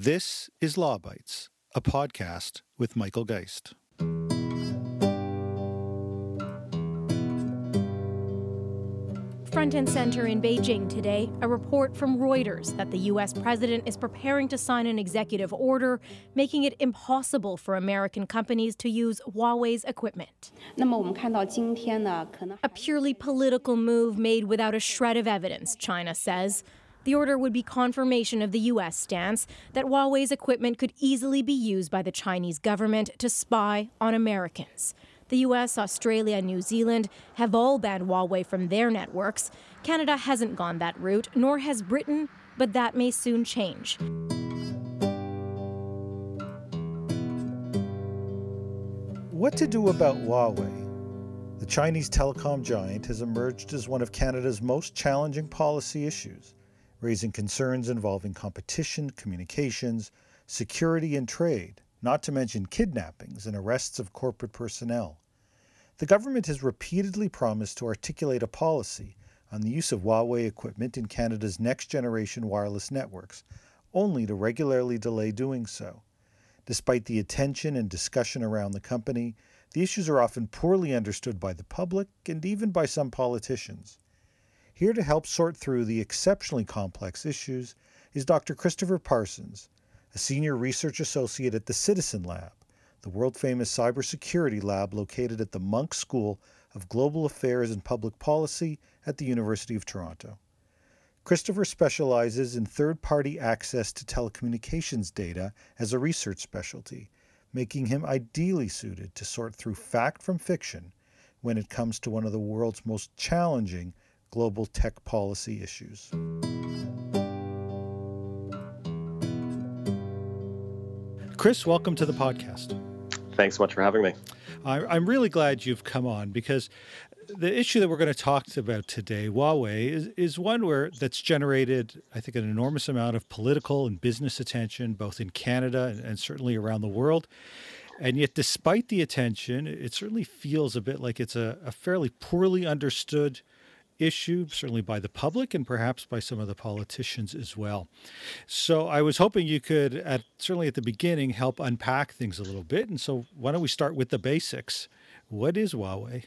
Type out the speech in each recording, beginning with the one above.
This is Law Bytes, a podcast with Michael Geist. Front and center in Beijing today, a report from Reuters that the U.S. president is preparing to sign an executive order making it impossible for American companies to use Huawei's equipment. A purely political move made without a shred of evidence, China says. The order would be confirmation of the U.S. stance that Huawei's equipment could easily be used by the Chinese government to spy on Americans. The US, Australia, and New Zealand have all banned Huawei from their networks. Canada hasn't gone that route, nor has Britain, but that may soon change. What to do about Huawei? The Chinese telecom giant has emerged as one of Canada's most challenging policy issues raising concerns involving competition, communications, security, and trade, not to mention kidnappings and arrests of corporate personnel. The government has repeatedly promised to articulate a policy on the use of Huawei equipment in Canada's next generation wireless networks, only to regularly delay doing so. Despite the attention and discussion around the company, the issues are often poorly understood by the public and even by some politicians. Here to help sort through the exceptionally complex issues is Dr. Christopher Parsons, a senior research associate at the Citizen Lab, the world famous cybersecurity lab located at the Munk School of Global Affairs and Public Policy at the University of Toronto. Christopher specializes in third party access to telecommunications data as a research specialty, making him ideally suited to sort through fact from fiction when it comes to one of the world's most challenging global tech policy issues. Chris, welcome to the podcast. Thanks so much for having me. I'm really glad you've come on because the issue that we're going to talk about today, Huawei, is, is one where that's generated, I think, an enormous amount of political and business attention, both in Canada and, and certainly around the world. And yet, despite the attention, it certainly feels a bit like it's a, a fairly poorly understood issue, certainly by the public and perhaps by some of the politicians as well. So I was hoping you could, at certainly at the beginning, help unpack things a little bit. And so why don't we start with the basics? What is Huawei?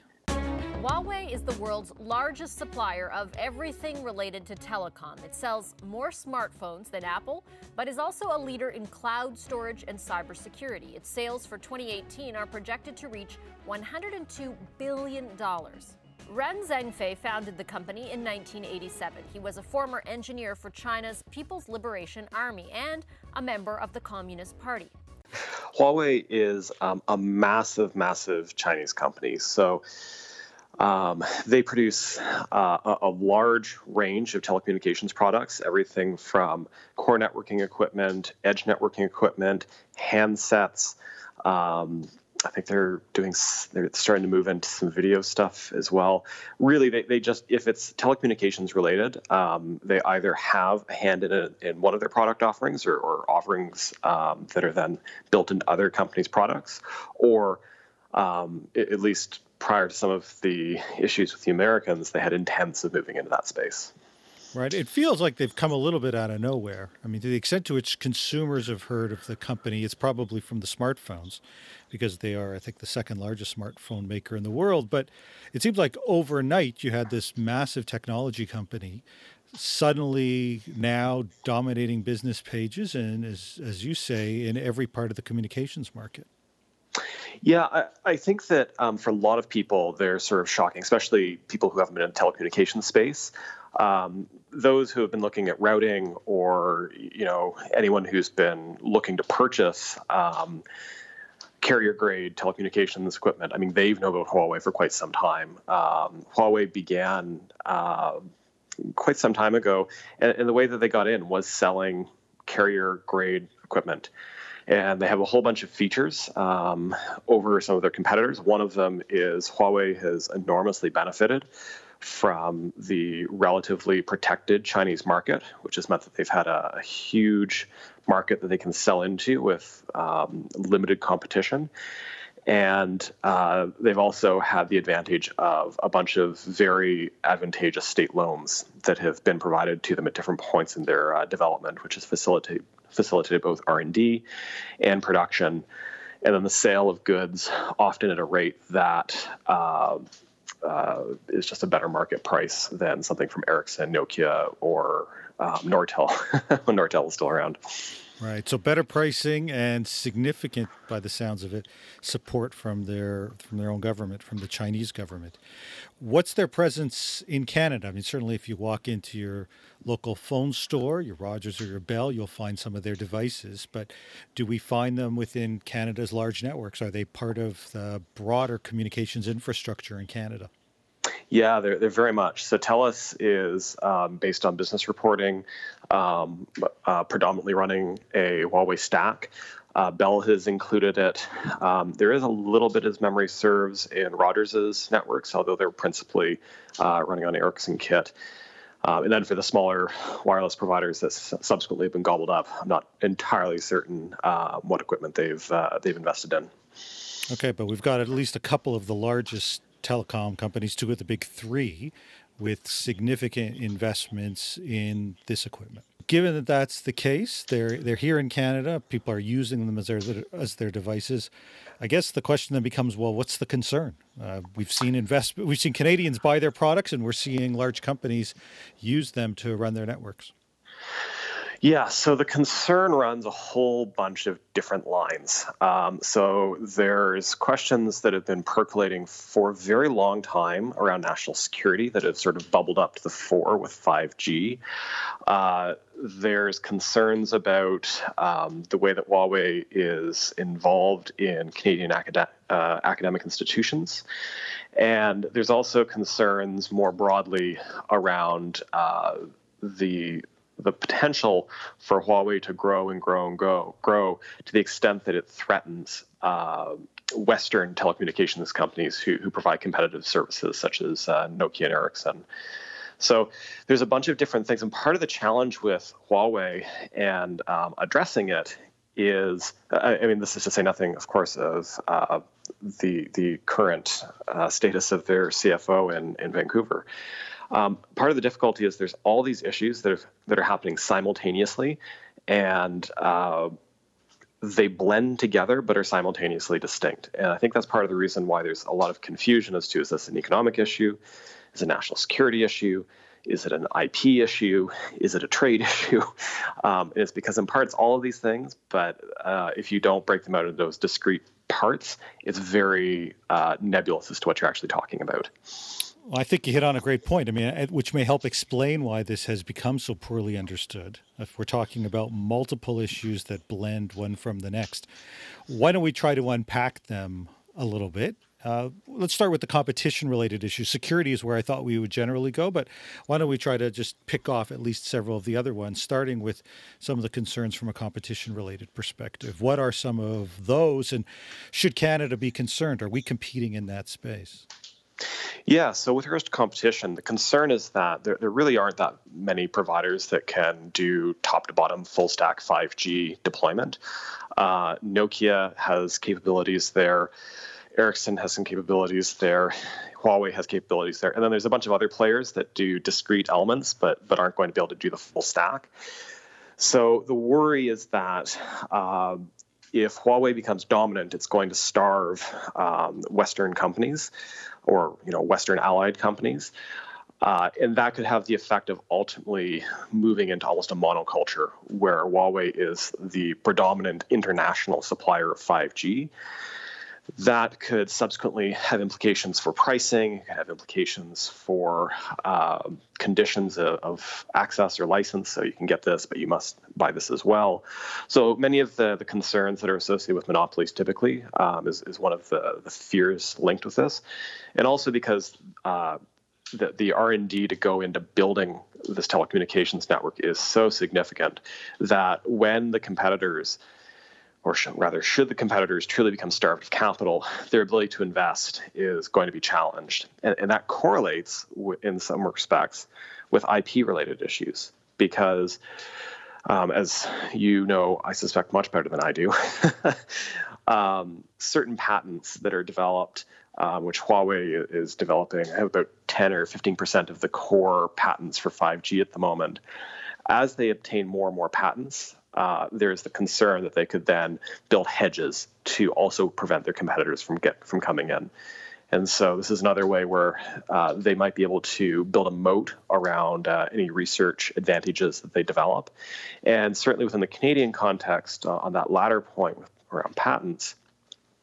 Huawei is the world's largest supplier of everything related to telecom. It sells more smartphones than Apple, but is also a leader in cloud storage and cybersecurity. Its sales for 2018 are projected to reach $102 billion. Ren Zhengfei founded the company in 1987. He was a former engineer for China's People's Liberation Army and a member of the Communist Party. Huawei is um, a massive, massive Chinese company. So um, they produce uh, a, a, large range of telecommunications products, everything from core networking equipment, edge networking equipment, handsets, um, I think they're doing they're starting to move into some video stuff as well. Really, they, they just if it's telecommunications related, um, they either have a hand in it in one of their product offerings or, or offerings um, that are then built into other companies' products, or um, at least prior to some of the issues with the Americans, they had intents of moving into that space. Right. It feels like they've come a little bit out of nowhere. I mean, to the extent to which consumers have heard of the company, it's probably from the smartphones because they are, I think, the second largest smartphone maker in the world. But it seems like overnight you had this massive technology company suddenly now dominating business pages and, as, as you say, in every part of the communications market. Yeah, I, I think that um, for a lot of people, they're sort of shocking, especially people who haven't been in the telecommunications space um, those who have been looking at routing or you know anyone who's been looking to purchase um, carrier grade telecommunications equipment i mean they've known about huawei for quite some time um, huawei began uh, quite some time ago and, and, the way that they got in was selling carrier grade equipment and they have a whole bunch of features um, over some of their competitors. One of them is Huawei has enormously benefited from the relatively protected Chinese market, which has meant that they've had a, huge market that they can sell into with um, limited competition. And uh, they've also had the advantage of a bunch of very advantageous state loans that have been provided to them at different points in their uh, development, which has facilitated facilitated both R&D and production, and then the sale of goods often at a rate that uh, uh, is just a better market price than something from Ericsson, Nokia, or um, Nortel when Nortel is still around. Right. So better pricing and significant, by the sounds of it, support from their from their own government, from the Chinese government. What's their presence in Canada? I mean, certainly if you walk into your local phone store, your Rogers or your Bell, you'll find some of their devices. But do we find them within Canada's large networks? Are they part of the broader communications infrastructure in Canada? Yeah, they're, they're very much. So TELUS is um, based on business reporting, um, uh, predominantly running a Huawei stack. Uh, Bell has included it. Um, there is a little bit, as memory serves, in Rogers' networks, although they're principally uh, running on Ericsson kit. Um, and then for the smaller wireless providers that subsequently have been gobbled up, I'm not entirely certain uh, what equipment they've uh, they've invested in. Okay, but we've got at least a couple of the largest telecom companies, two of the big three, with significant investments in this equipment. Given that that's the case, they're they're here in Canada. People are using them as their as their devices. I guess the question then becomes, well, what's the concern? Uh, we've seen invest we've seen Canadians buy their products, and we're seeing large companies use them to run their networks. Yeah, so the concern runs a whole bunch of different lines. Um, so there's questions that have been percolating for a very long time around national security that have sort of bubbled up to the fore with 5G. Uh, there's concerns about um, the way that Huawei is involved in Canadian acad- uh, academic institutions. And there's also concerns more broadly around uh, the the potential for Huawei to grow and grow and grow, grow to the extent that it threatens uh, Western telecommunications companies who, who provide competitive services such as uh, Nokia and Ericsson. So there's a bunch of different things, and part of the challenge with Huawei and um, addressing it is, I, mean, this is to say nothing, of course, of uh, the the current uh, status of their CFO in in Vancouver. Um, part of the difficulty is there's all these issues that are, that are happening simultaneously, and uh, they blend together but are simultaneously distinct. And I think that's part of the reason why there's a lot of confusion as to is this an economic issue, is it a national security issue, is it an IP issue, is it a trade issue? Um, it's because in parts all of these things, but uh, if you don't break them out into those discrete parts, it's very uh, nebulous as to what you're actually talking about. Well, I think you hit on a great point. I mean, which may help explain why this has become so poorly understood. If we're talking about multiple issues that blend one from the next, why don't we try to unpack them a little bit? Uh, let's start with the competition related issues. Security is where I thought we would generally go, but why don't we try to just pick off at least several of the other ones, starting with some of the concerns from a competition related perspective? What are some of those, and should Canada be concerned? Are we competing in that space? Yeah, so with regards to competition, the concern is that there, there really aren't that many providers that can do top to bottom full stack 5G deployment. Uh, Nokia has capabilities there. Ericsson has some capabilities there. Huawei has capabilities there, and then there's a bunch of other players that do discrete elements, but but aren't going to be able to do the full stack. So the worry is that uh, if Huawei becomes dominant, it's going to starve um, Western companies or you know Western allied companies. Uh, and that could have the effect of ultimately moving into almost a monoculture where Huawei is the predominant international supplier of 5G that could subsequently have implications for pricing, could have implications for uh, conditions of, of, access or license. So you can get this, but you must buy this as well. So many of the, the concerns that are associated with monopolies typically um, is, is one of the, the fears linked with this. And also because uh, the, the R&D to go into building this telecommunications network is so significant that when the competitors – or should, rather, should the competitors truly become starved of capital, their ability to invest is going to be challenged. And, and that correlates w- in some respects with IP related issues because, um, as you know, I suspect much better than I do, um, certain patents that are developed. Um, which Huawei is developing. I have about 10 or 15% of the core patents for 5G at the moment. As they obtain more and more patents, uh, there's the concern that they could then build hedges to also prevent their competitors from get from coming in. And so this is another way where uh, they might be able to build a moat around uh, any research advantages that they develop. And certainly within the Canadian context, uh, on that latter point with, around patents,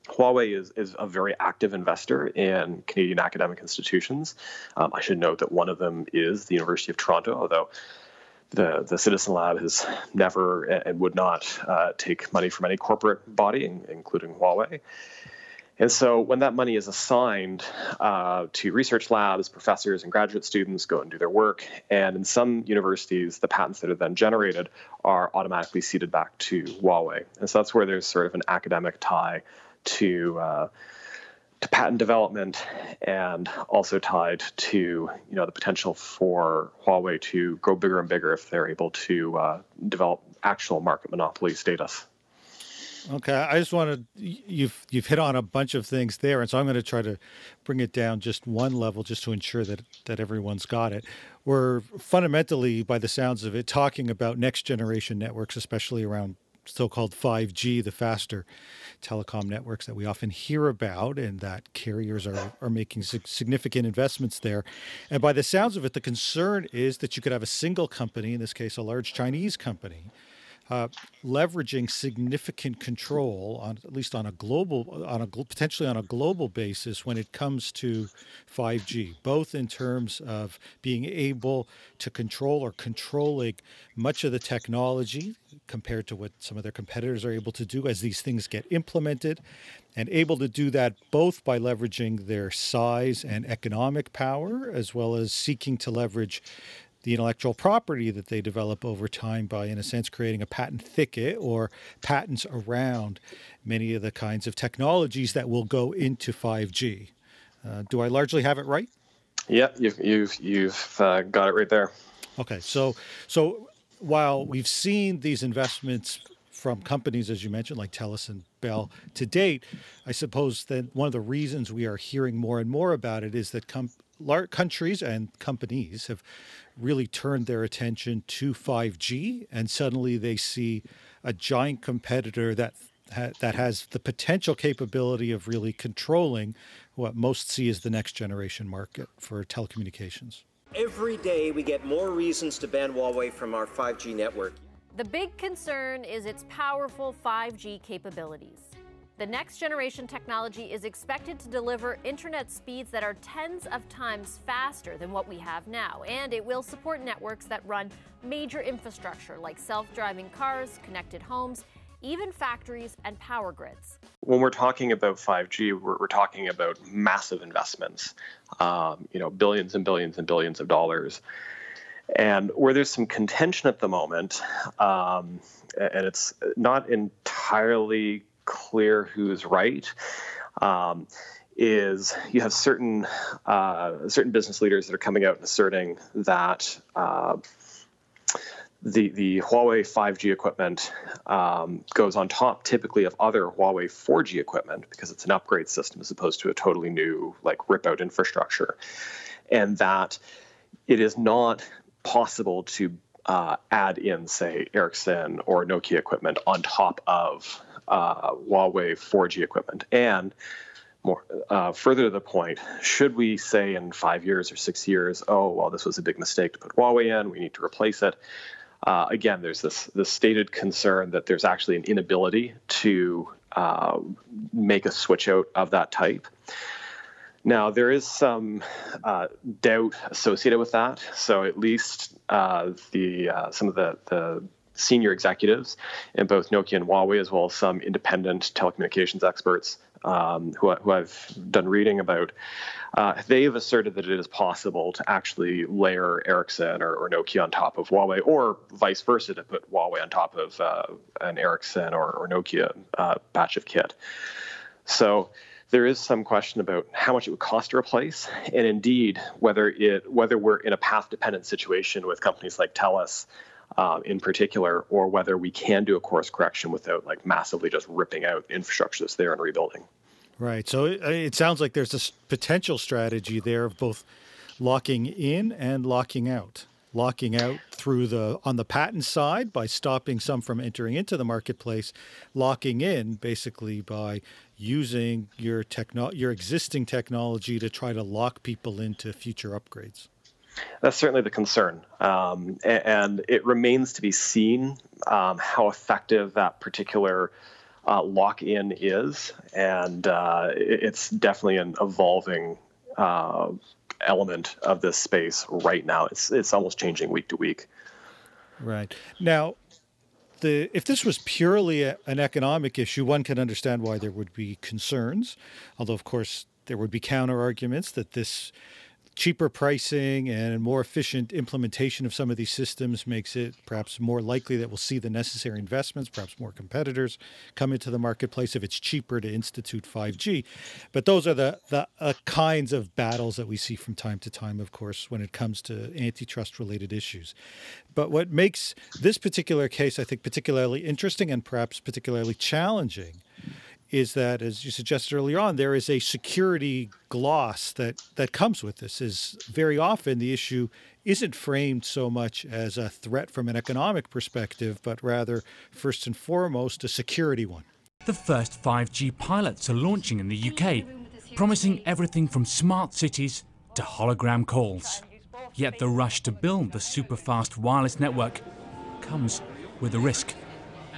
Huawei is, is a very active investor in Canadian academic institutions. Um, I should note that one of them is the University of Toronto, although the, the Citizen Lab has never and would not uh, take money from any corporate body, including Huawei. And so when that money is assigned uh, to research labs, professors and graduate students go and do their work. And in some universities, the patents that are then generated are automatically ceded back to Huawei. And so that's where there's sort of an academic tie to uh, to patent development and also tied to you know the potential for Huawei to grow bigger and bigger if they're able to uh, develop actual market monopoly status. Okay, I just wanted you've you've hit on a bunch of things there, and so I'm going to try to bring it down just one level, just to ensure that that everyone's got it. We're fundamentally, by the sounds of it, talking about next generation networks, especially around so-called 5G, the faster telecom networks that we often hear about, and that carriers are are making significant investments there. And by the sounds of it, the concern is that you could have a single company, in this case, a large Chinese company uh, leveraging significant control on at least on a global on a potentially on a global basis when it comes to 5G both in terms of being able to control or controlling much of the technology compared to what some of their competitors are able to do as these things get implemented and able to do that both by leveraging their size and economic power as well as seeking to leverage the intellectual property that they develop over time by, in a sense, creating a patent thicket or patents around many of the kinds of technologies that will go into 5G. Uh, do I largely have it right? Yeah, you've you've you've uh, got it right there. Okay, so so while we've seen these investments from companies, as you mentioned, like TELUS and Bell to date, I suppose that one of the reasons we are hearing more and more about it is that com- large countries and companies have really turned their attention to 5G, and suddenly they see a giant competitor that ha- that has the potential capability of really controlling what most see as the next generation market for telecommunications. Every day we get more reasons to ban Huawei from our 5G network. The big concern is its powerful 5G capabilities. The next generation technology is expected to deliver internet speeds that are tens of times faster than what we have now, and it will support networks that run major infrastructure like self driving cars, connected homes, even factories and power grids. When we're talking about 5G, we're, we're talking about massive investments, um, you know, billions and billions and billions of dollars. And where there's some contention at the moment, um, and it's not entirely clear who's right. Um, is you have certain uh, certain business leaders that are coming out and asserting that uh, the the Huawei 5G equipment um, goes on top typically of other Huawei 4G equipment because it's an upgrade system as opposed to a totally new like rip out infrastructure, and that it is not possible to uh, add in, say, Ericsson or Nokia equipment on top of uh, Huawei 4G equipment. And more uh, further to the point, should we say in five years or six years, oh, well, this was a big mistake to put Huawei in, we need to replace it. Uh, again, there's this this stated concern that there's actually an inability to uh, make a switch out of that type. Now, there is some uh, doubt associated with that. So, at least uh, the uh, some of the, the senior executives in both Nokia and Huawei, as well as some independent telecommunications experts um, who, who, I've done reading about, uh, they've asserted that it is possible to actually layer Ericsson or, or, Nokia on top of Huawei, or vice versa, to put Huawei on top of uh, an Ericsson or, or Nokia uh, batch of kit. So there is some question about how much it would cost to replace, and indeed whether it whether we're in a path dependent situation with companies like TELUS. Uh, in particular, or whether we can do a course correction without like massively just ripping out infrastructure that's there and rebuilding. Right. So it, it sounds like there's this potential strategy there of both locking in and locking out locking out through the on the patent side by stopping some from entering into the marketplace, locking in basically by using your techno- your existing technology to try to lock people into future upgrades. That's certainly the concern, um, and, it remains to be seen um, how effective that particular uh, lock-in is, and uh, it's definitely an evolving uh, element of this space right now. It's it's almost changing week to week. Right now, the if this was purely a, an economic issue, one can understand why there would be concerns. Although, of course, there would be counter arguments that this cheaper pricing and more efficient implementation of some of these systems makes it perhaps more likely that we'll see the necessary investments, perhaps more competitors come into the marketplace if it's cheaper to institute 5G. But those are the, the uh, kinds of battles that we see from time to time, of course, when it comes to antitrust related issues. But what makes this particular case, I think, particularly interesting and perhaps particularly challenging is that, as you suggested earlier on, there is a security gloss that, that comes with this. Is very often the issue isn't framed so much as a threat from an economic perspective, but rather, first and foremost, a security one. The first 5G pilots are launching in the UK, promising everything from smart cities to hologram calls. Yet the rush to build the super fast wireless network comes with a risk,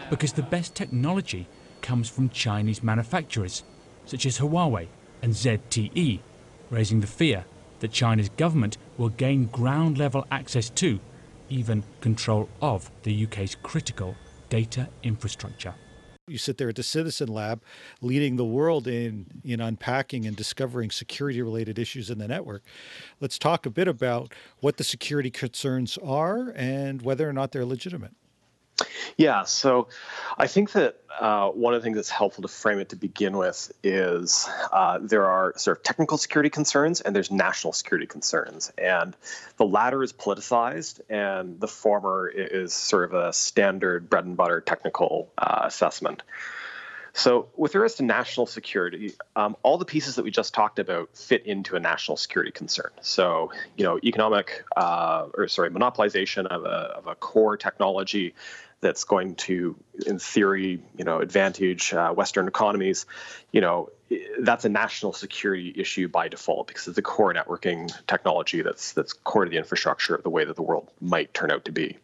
because the best technology comes from Chinese manufacturers such as Huawei and ZTE, raising the fear that China's government will gain ground level access to, even control of, the UK's critical data infrastructure. You sit there at the Citizen Lab leading the world in, in unpacking and discovering security related issues in the network. Let's talk a bit about what the security concerns are and whether or not they're legitimate. Yeah, so I think that uh, one of the things that's helpful to frame it to begin with is uh, there are sort of technical security concerns and there's national security concerns. And the latter is politicized, and the former is sort of a standard bread and butter technical uh, assessment. So, with regards to national security, um, all the pieces that we just talked about fit into a national security concern. So, you know, economic uh, or sorry, monopolization of a, of a core technology that's going to, in theory, you know, advantage uh, Western economies, you know, that's a national security issue by default because it's a core networking technology that's that's core to the infrastructure of the way that the world might turn out to be.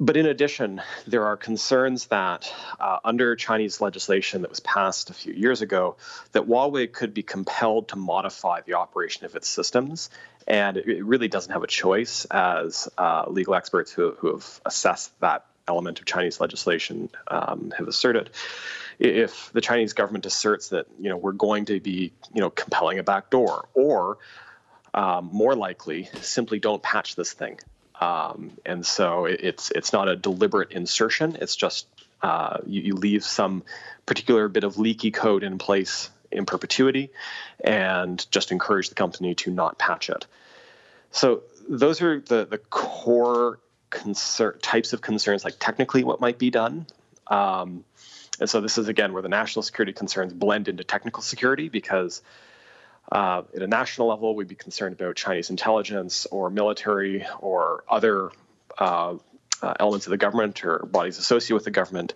But in addition, there are concerns that uh, under Chinese legislation that was passed a few years ago, that Huawei could be compelled to modify the operation of its systems. And it really doesn't have a choice, as uh, legal experts who, who have assessed that element of Chinese legislation um, have asserted. If the Chinese government asserts that you know we're going to be you know compelling a backdoor, or um, more likely, simply don't patch this thing um, and so it's it's not a deliberate insertion. It's just uh, you, you, leave some particular bit of leaky code in place in perpetuity, and just encourage the company to not patch it. So those are the the core concern types of concerns, like technically what might be done. Um, and so this is again where the national security concerns blend into technical security because uh, at a national level, we'd be concerned about Chinese intelligence or military or other uh, uh, elements of the government or bodies associated with the government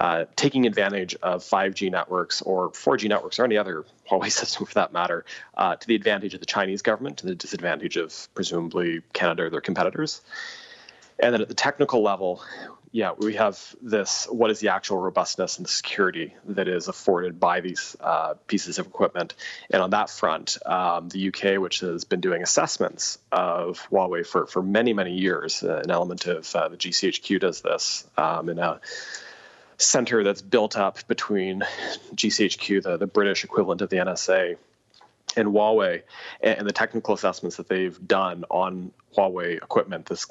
uh, taking advantage of 5G networks or 4G networks or any other Huawei system for that matter uh, to the advantage of the Chinese government to the disadvantage of presumably Canada or their competitors. And then at the technical level, yeah, we have this what is the actual robustness and the security that is afforded by these uh, pieces of equipment. And on that front, um, the UK, which has been doing assessments of Huawei for, for many, many years, uh, an element of uh, the GCHQ does this um, in a center that's built up between GCHQ, the, the British equivalent of the NSA, and Huawei, and, and the technical assessments that they've done on Huawei equipment, this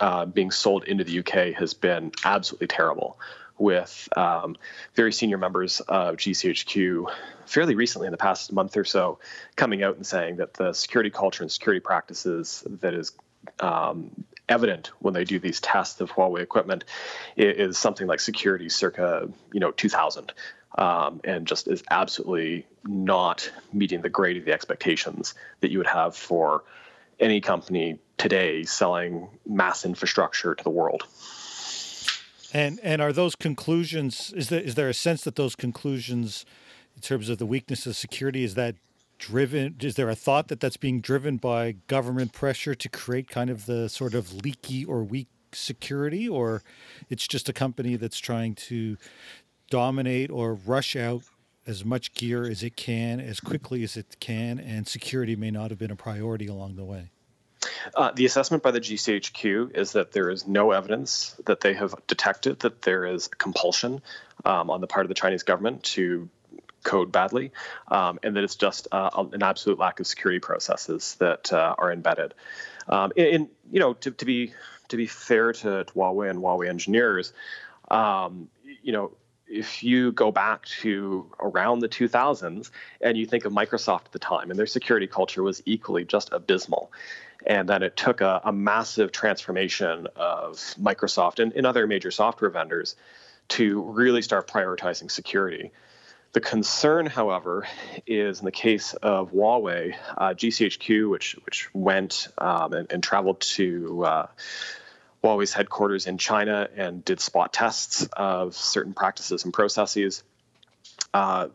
uh, being sold into the UK has been absolutely terrible. With um, very senior members of GCHQ fairly recently, in the past month or so, coming out and saying that the security culture and security practices that is um, evident when they do these tests of Huawei equipment is something like security circa you know 2000 um, and just is absolutely not meeting the grade of the expectations that you would have for any company today selling mass infrastructure to the world. And and are those conclusions? Is there is there a sense that those conclusions, in terms of the weakness of security, is that driven? Is there a thought that that's being driven by government pressure to create kind of the sort of leaky or weak security, or it's just a company that's trying to dominate or rush out as much gear as it can as quickly as it can, and security may not have been a priority along the way? Uh, the assessment by the GCHQ is that there is no evidence that they have detected that there is compulsion um, on the part of the Chinese government to code badly, um, and that it's just uh, an absolute lack of security processes that uh, are embedded. Um, in, you know, to, to, be to be fair to, to Huawei and Huawei engineers, um, you know, if you go back to around the 2000s and you think of Microsoft at the time, and their security culture was equally just abysmal. And then it took a, a massive transformation of Microsoft and, and other major software vendors to really start prioritizing security. The concern, however, is in the case of Huawei, uh, GCHQ, which which went um, and, and, traveled to uh, Huawei's headquarters in China and did spot tests of certain practices and processes. Uh,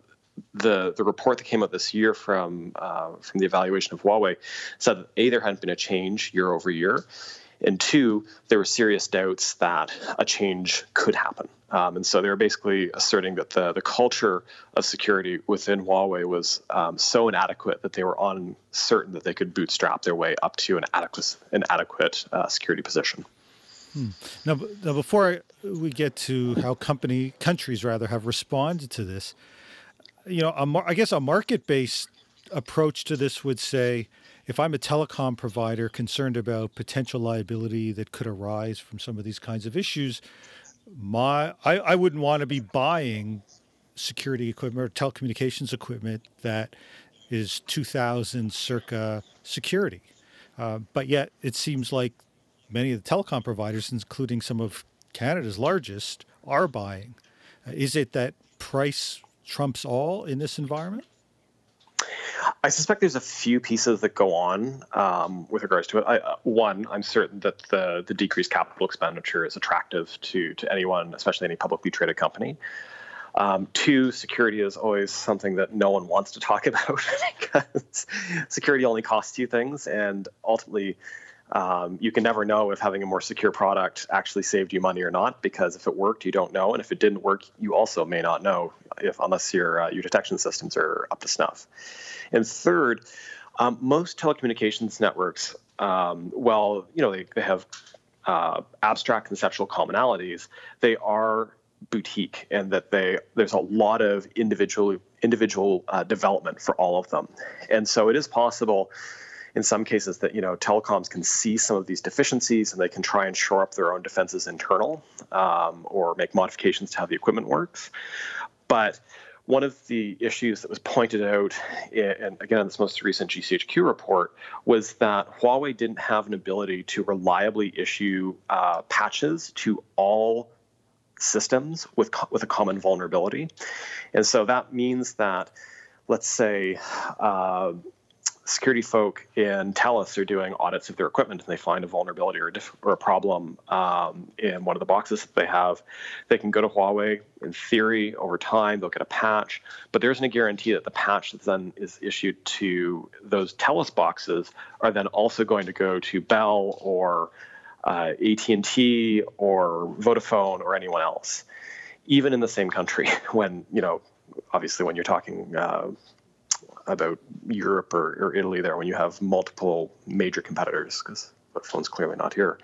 the the report that came out this year from uh, from the evaluation of Huawei said that a there hadn't been a change year over year, and two there were serious doubts that a change could happen. Um, and so they were basically asserting that the the culture of security within Huawei was um, so inadequate that they were uncertain that they could bootstrap their way up to an adequate an adequate uh, security position. Hmm. Now, now, before we get to how company countries rather have responded to this, you know, a, I guess a market based approach to this would say if I'm a telecom provider concerned about potential liability that could arise from some of these kinds of issues, my I, I wouldn't want to be buying security equipment or telecommunications equipment that is 2000 circa security. Uh, but yet it seems like many of the telecom providers, including some of Canada's largest, are buying. Uh, is it that price trumps all in this environment? I suspect there's a few pieces that go on um, with regards to it. I, uh, one, I'm certain that the the decreased capital expenditure is attractive to to anyone, especially any publicly traded company. Um, two, security is always something that no one wants to talk about because security only costs you things, and ultimately, um, you can never know if having a more secure product actually saved you money or not, because if it worked, you don't know, and if it didn't work, you also may not know, if unless your uh, your detection systems are up to snuff. And third, um, most telecommunications networks, um, well, you know, they, they have uh, abstract conceptual commonalities. They are boutique, and that they there's a lot of individual individual uh, development for all of them, and so it is possible in some cases that you know telecoms can see some of these deficiencies and they can try and shore up their own defenses internal um, or make modifications to how the equipment works. But one of the issues that was pointed out, in, and again in this most recent GCHQ report, was that Huawei didn't have an ability to reliably issue uh, patches to all systems with with a common vulnerability, and so that means that, let's say. Uh, security folk in Telus are doing audits of their equipment and they find a vulnerability or a, diff- or a problem um, in one of the boxes that they have, they can go to Huawei. In theory, over time, they'll get a patch, but there isn't a guarantee that the patch that then is issued to those Telus boxes are then also going to go to Bell or uh, AT&T or Vodafone or anyone else, even in the same country. When you know, obviously, when you're talking uh, about Europe or, or Italy there when you have multiple major competitors because phone's clearly not here.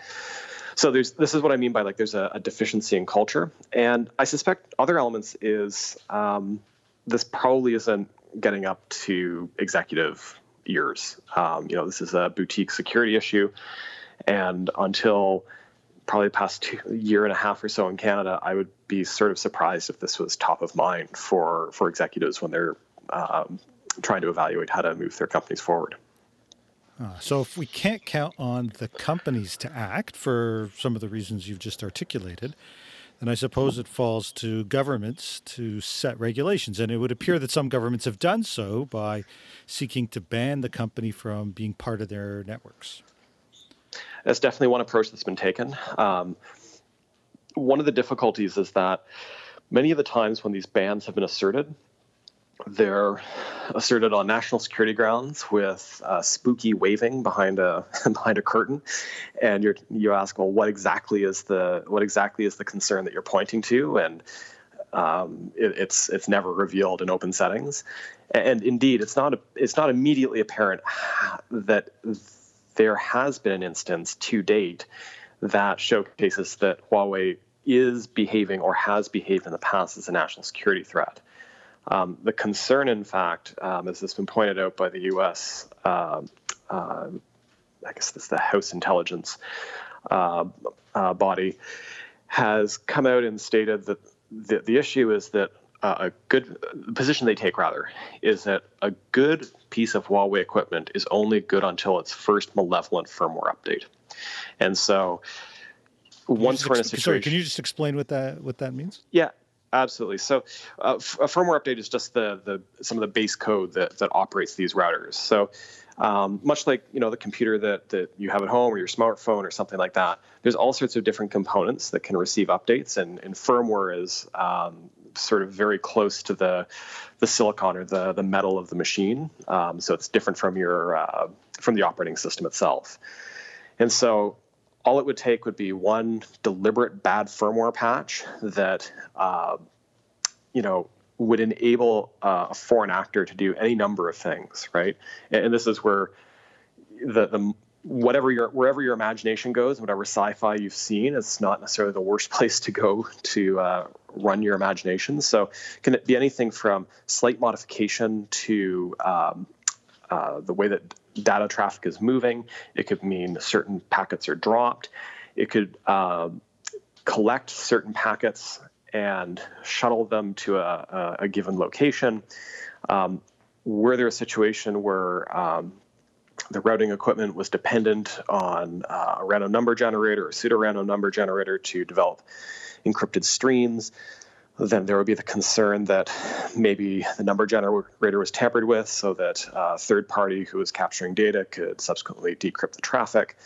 So there's this is what I mean by like there's a, a deficiency in culture, and I suspect other elements is um, this probably isn't getting up to executive ears. Um, you know, this is a boutique security issue, and until probably the past two, year and a half or so in Canada, I would be sort of surprised if this was top of mind for for executives when they're um, trying to evaluate how to move their companies forward. Uh, so, if we can't count on the companies to act for some of the reasons you've just articulated, then I suppose it falls to governments to set regulations. And it would appear that some governments have done so by seeking to ban the company from being part of their networks. that's definitely one approach that's been taken. Um, one of the difficulties is that many of the times when these bans have been asserted, they're asserted on national security grounds with uh, spooky waving behind a behind a curtain, and you you ask, well, what exactly is the what exactly is the concern that you're pointing to? And um, it, it's it's never revealed in open settings, and indeed, it's not a, it's not immediately apparent that there has been an instance to date that showcases that Huawei is behaving or has behaved in the past as a national security threat. Um, the concern, in fact, um, as has been pointed out by the U.S., uh, uh, I guess this is the House Intelligence uh, uh, body, has come out and stated that the, the issue is that uh, a good the position they take rather is that a good piece of Huawei equipment is only good until its first malevolent firmware update, and so once we're in a situation. Sorry, can you just explain what that what that means? Yeah, absolutely. So uh, a firmware update is just the the some of the base code that that operates these routers. So um, much like you know the computer that that you have at home or your smartphone or something like that, there's all sorts of different components that can receive updates, and, and firmware is um, sort of very close to the the silicon or the the metal of the machine. Um, so it's different from your uh, from the operating system itself. And so all it would take would be one deliberate bad firmware patch that uh, you know would enable uh, a foreign actor to do any number of things, right? And, and this is where the, the whatever your wherever your imagination goes, whatever sci-fi you've seen, it's not necessarily the worst place to go to uh, run your imagination. So, can it be anything from slight modification to um, uh, the way that data traffic is moving. It could mean certain packets are dropped. It could um, collect certain packets and shuttle them to a, a given location. Um, were there a situation where um, the routing equipment was dependent on uh, a random number generator or a pseudo random number generator to develop encrypted streams? Then there would be the concern that maybe the number generator was tampered with so that a uh, third party who was capturing data could subsequently decrypt the traffic.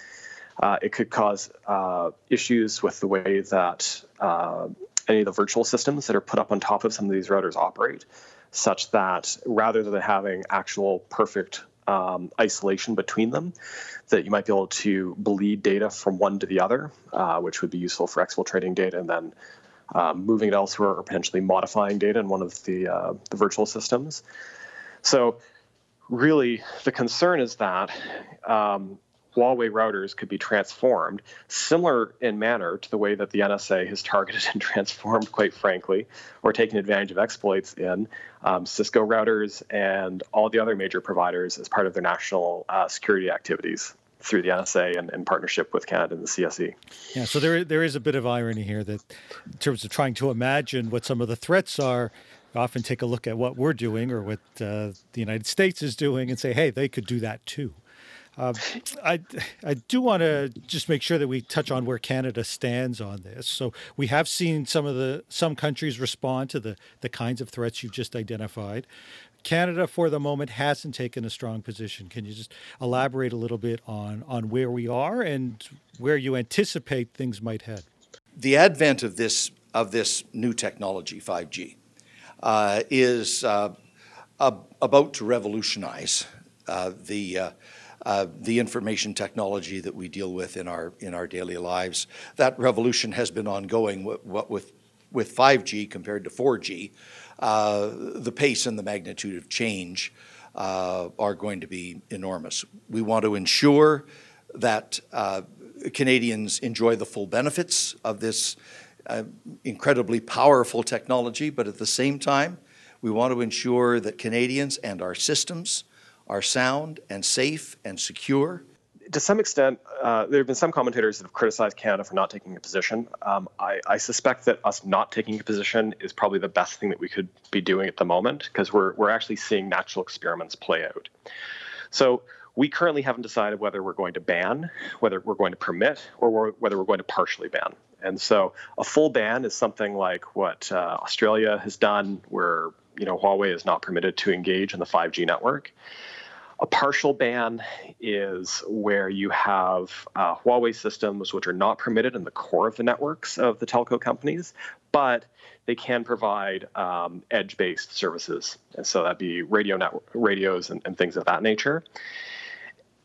Uh, it could cause uh, issues with the way that uh, any of the virtual systems that are put up on top of some of these routers operate, such that rather than having actual perfect um, isolation between them, that you might be able to bleed data from one to the other, uh, which would be useful for exfiltrating data and then um, moving it elsewhere or potentially modifying data in one of the, uh, the virtual systems. So, really, the concern is that um, Huawei routers could be transformed, similar in manner to the way that the NSA has targeted and transformed, quite frankly, or taken advantage of exploits in um, Cisco routers and all the other major providers as part of their national uh, security activities through the NSA and in partnership with Canada and the CSE. Yeah, so there there is a bit of irony here that, in terms of trying to imagine what some of the threats are, often take a look at what we're doing or what uh, the United States is doing and say, hey, they could do that too. Uh, I, I do want to just make sure that we touch on where Canada stands on this. So we have seen some of the some countries respond to the the kinds of threats you've just identified. Canada, for the moment, hasn't taken a strong position. Can you just elaborate a little bit on, on where we are and where you anticipate things might head? The advent of this, of this new technology, 5G, uh, is uh, about to revolutionize uh, the, uh, uh, the information technology that we deal with in our, in our daily lives. That revolution has been ongoing what with, with 5G compared to 4G uh, the pace and the magnitude of change uh, are going to be enormous. We want to ensure that uh, Canadians enjoy the full benefits of this uh, incredibly powerful technology, but at the same time, we want to ensure that Canadians and our systems are sound and safe and secure to some extent, uh, there have been some commentators that have criticized Canada for not taking a position. Um, I, I, suspect that us not taking a position is probably the best thing that we could be doing at the moment because we're we're actually seeing natural experiments play out. So we currently haven't decided whether we're going to ban, whether we're going to permit, or we're, whether we're going to partially ban. And so a full ban is something like what uh, Australia has done, where you know Huawei is not permitted to engage in the 5G network. A partial ban is where you have uh, Huawei systems which are not permitted in the core of the networks of the telco companies, but they can provide um, edge-based services, and so that'd be radio network, radios and, and things of that nature.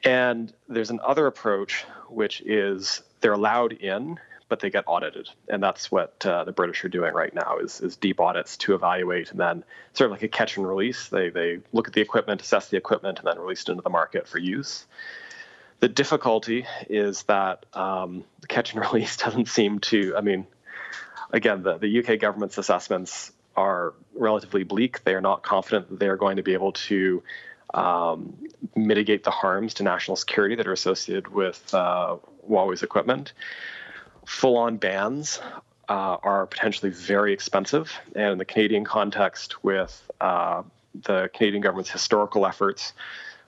And there's another approach, which is they're allowed in, but they get audited, and that's what uh, the British are doing right now is, is deep audits to evaluate, and then sort of like a catch and release. They they look at the equipment, assess the equipment, and then release it into the market for use. The difficulty is that um, the catch and release doesn't seem to. I mean, again, the the UK government's assessments are relatively bleak. They are not confident that they are going to be able to um, mitigate the harms to national security that are associated with uh, Huawei's equipment. Full on bans uh, are potentially very expensive. And in the Canadian context, with uh, the Canadian government's historical efforts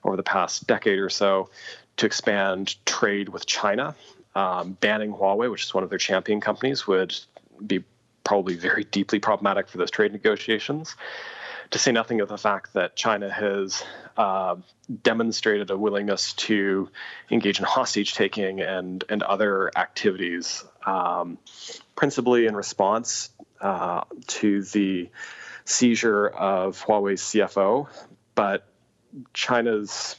over the past decade or so to expand trade with China, um, banning Huawei, which is one of their champion companies, would be probably very deeply problematic for those trade negotiations to say nothing of the fact that China has uh, demonstrated a willingness to engage in hostage taking and, and other activities, um, principally in response uh, to the seizure of Huawei's CFO. But China's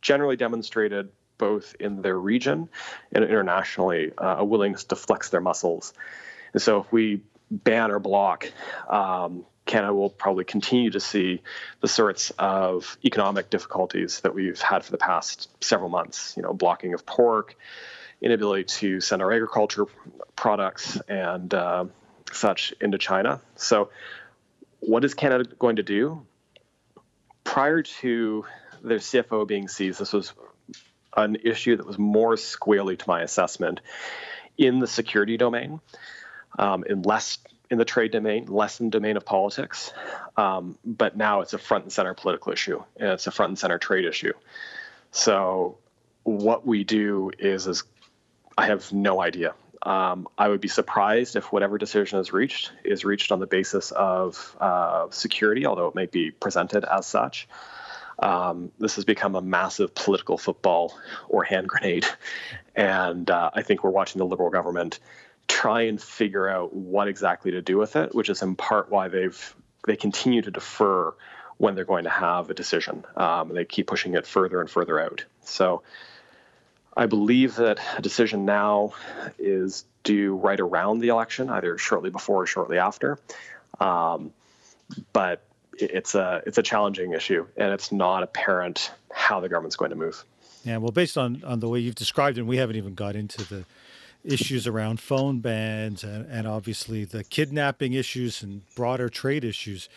generally demonstrated both in their region and internationally uh, a willingness to flex their muscles. And so if we ban or block um, Canada will probably continue to see the sorts of economic difficulties that we've had for the past several months. You know, blocking of pork, inability to send our agriculture products and uh, such into China. So, what is Canada going to do? Prior to their CFO being seized, this was an issue that was more squarely, to my assessment, in the security domain, um, in less in the trade domain, less in the domain of politics. Um, but now it's a front and center political issue, and it's a front and center trade issue. So what we do is, is I have no idea. Um, I would be surprised if whatever decision is reached is reached on the basis of uh, security, although it may be presented as such. Um, this has become a massive political football or hand grenade, and uh, I think we're watching the Liberal government try and figure out what exactly to do with it, which is in part why they've they continue to defer when they're going to have a decision. Um, they keep pushing it further and further out. So I believe that a decision now is due right around the election, either shortly before or shortly after. Um, but it's a it's a challenging issue, and it's not apparent how the government's going to move. Yeah, well, based on on the way you've described it, we haven't even got into the issues around phone bans and, and obviously the kidnapping issues and broader trade issues.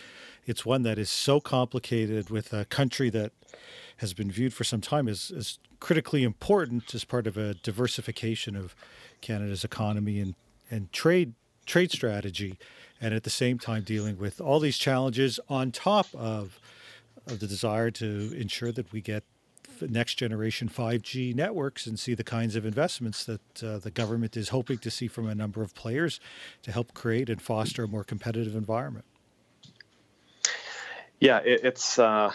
It's one that is so complicated with a country that has been viewed for some time as, as critically important as part of a diversification of Canada's economy and, and trade trade strategy, and at the same time dealing with all these challenges on top of, of the desire to ensure that we get next generation 5G networks and see the kinds of investments that uh, the government is hoping to see from a number of players to help create and foster a more competitive environment. Yeah, it, it's uh,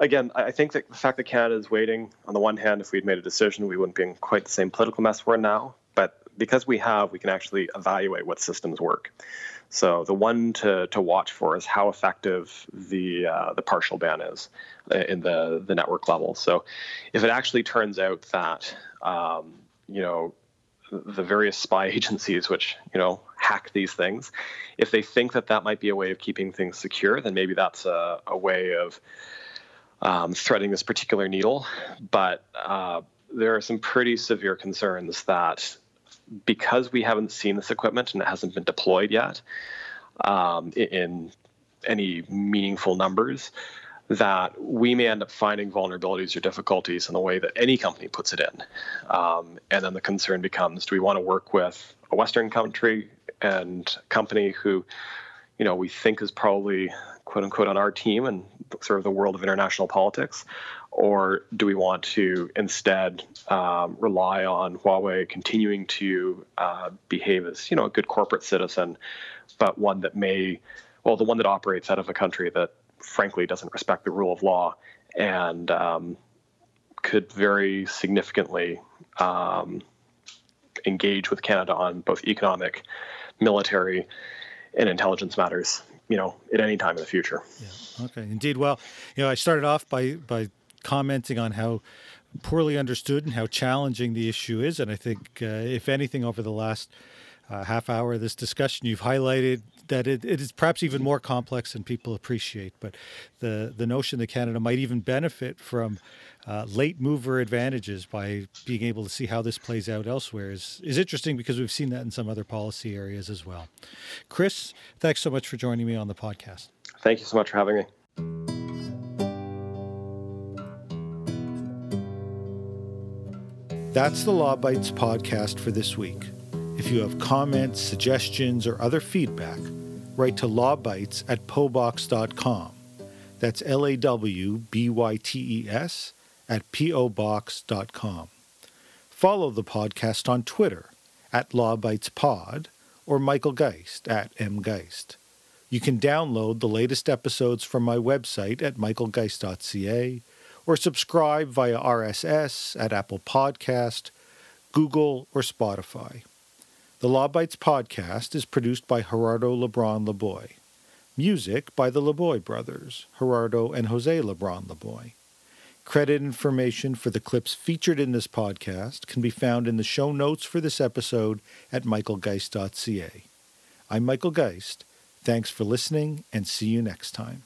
again. I think that the fact that Canada is waiting. On the one hand, if we'd made a decision, we wouldn't be in quite the same political mess we're in now. But because we have, we can actually evaluate what systems work. So the one to, to watch for is how effective the uh, the partial ban is uh, in the the network level. So if it actually turns out that um, you know the various spy agencies which you know hack these things, if they think that that might be a way of keeping things secure, then maybe that's a, a way of um, threading this particular needle. But uh, there are some pretty severe concerns that because we haven't seen this equipment and it hasn't been deployed yet um, in any meaningful numbers, that we may end up finding vulnerabilities or difficulties in the way that any company puts it in. Um, and then the concern becomes do we want to work with a Western country and company who, you know, we think is probably quote unquote on our team and sort of the world of international politics? Or do we want to instead um, rely on Huawei continuing to uh, behave as you know a good corporate citizen, but one that may, well, the one that operates out of a country that frankly doesn't respect the rule of law and um, could very significantly um, engage with Canada on both economic, military, and intelligence matters. You know, at any time in the future. Yeah. Okay. Indeed. Well, you know, I started off by by commenting on how poorly understood and how challenging the issue is, and I think, uh, if anything, over the last uh, half hour of this discussion, you've highlighted that it, it is perhaps even more complex than people appreciate. But the the notion that Canada might even benefit from uh, late mover advantages by being able to see how this plays out elsewhere is is interesting because we've seen that in some other policy areas as well. Chris, thanks so much for joining me on the podcast. Thank you so much for having me. That's the Law Bytes podcast for this week. If you have comments, suggestions, or other feedback, write to lawbytes at pobox.com. That's L A W B Y T E S at pobox.com. Follow the podcast on Twitter at lawbytespod or Michael Geist at mgeist. You can download the latest episodes from my website at michaelgeist.ca or subscribe via RSS at Apple Podcast, Google, or Spotify. The Law Bytes podcast is produced by Gerardo Lebron Laboy. Music by the Laboy brothers, Gerardo and Jose Lebron Laboy. Credit information for the clips featured in this podcast can be found in the show notes for this episode at michaelgeist.ca. I'm Michael Geist. Thanks for listening and see you next time.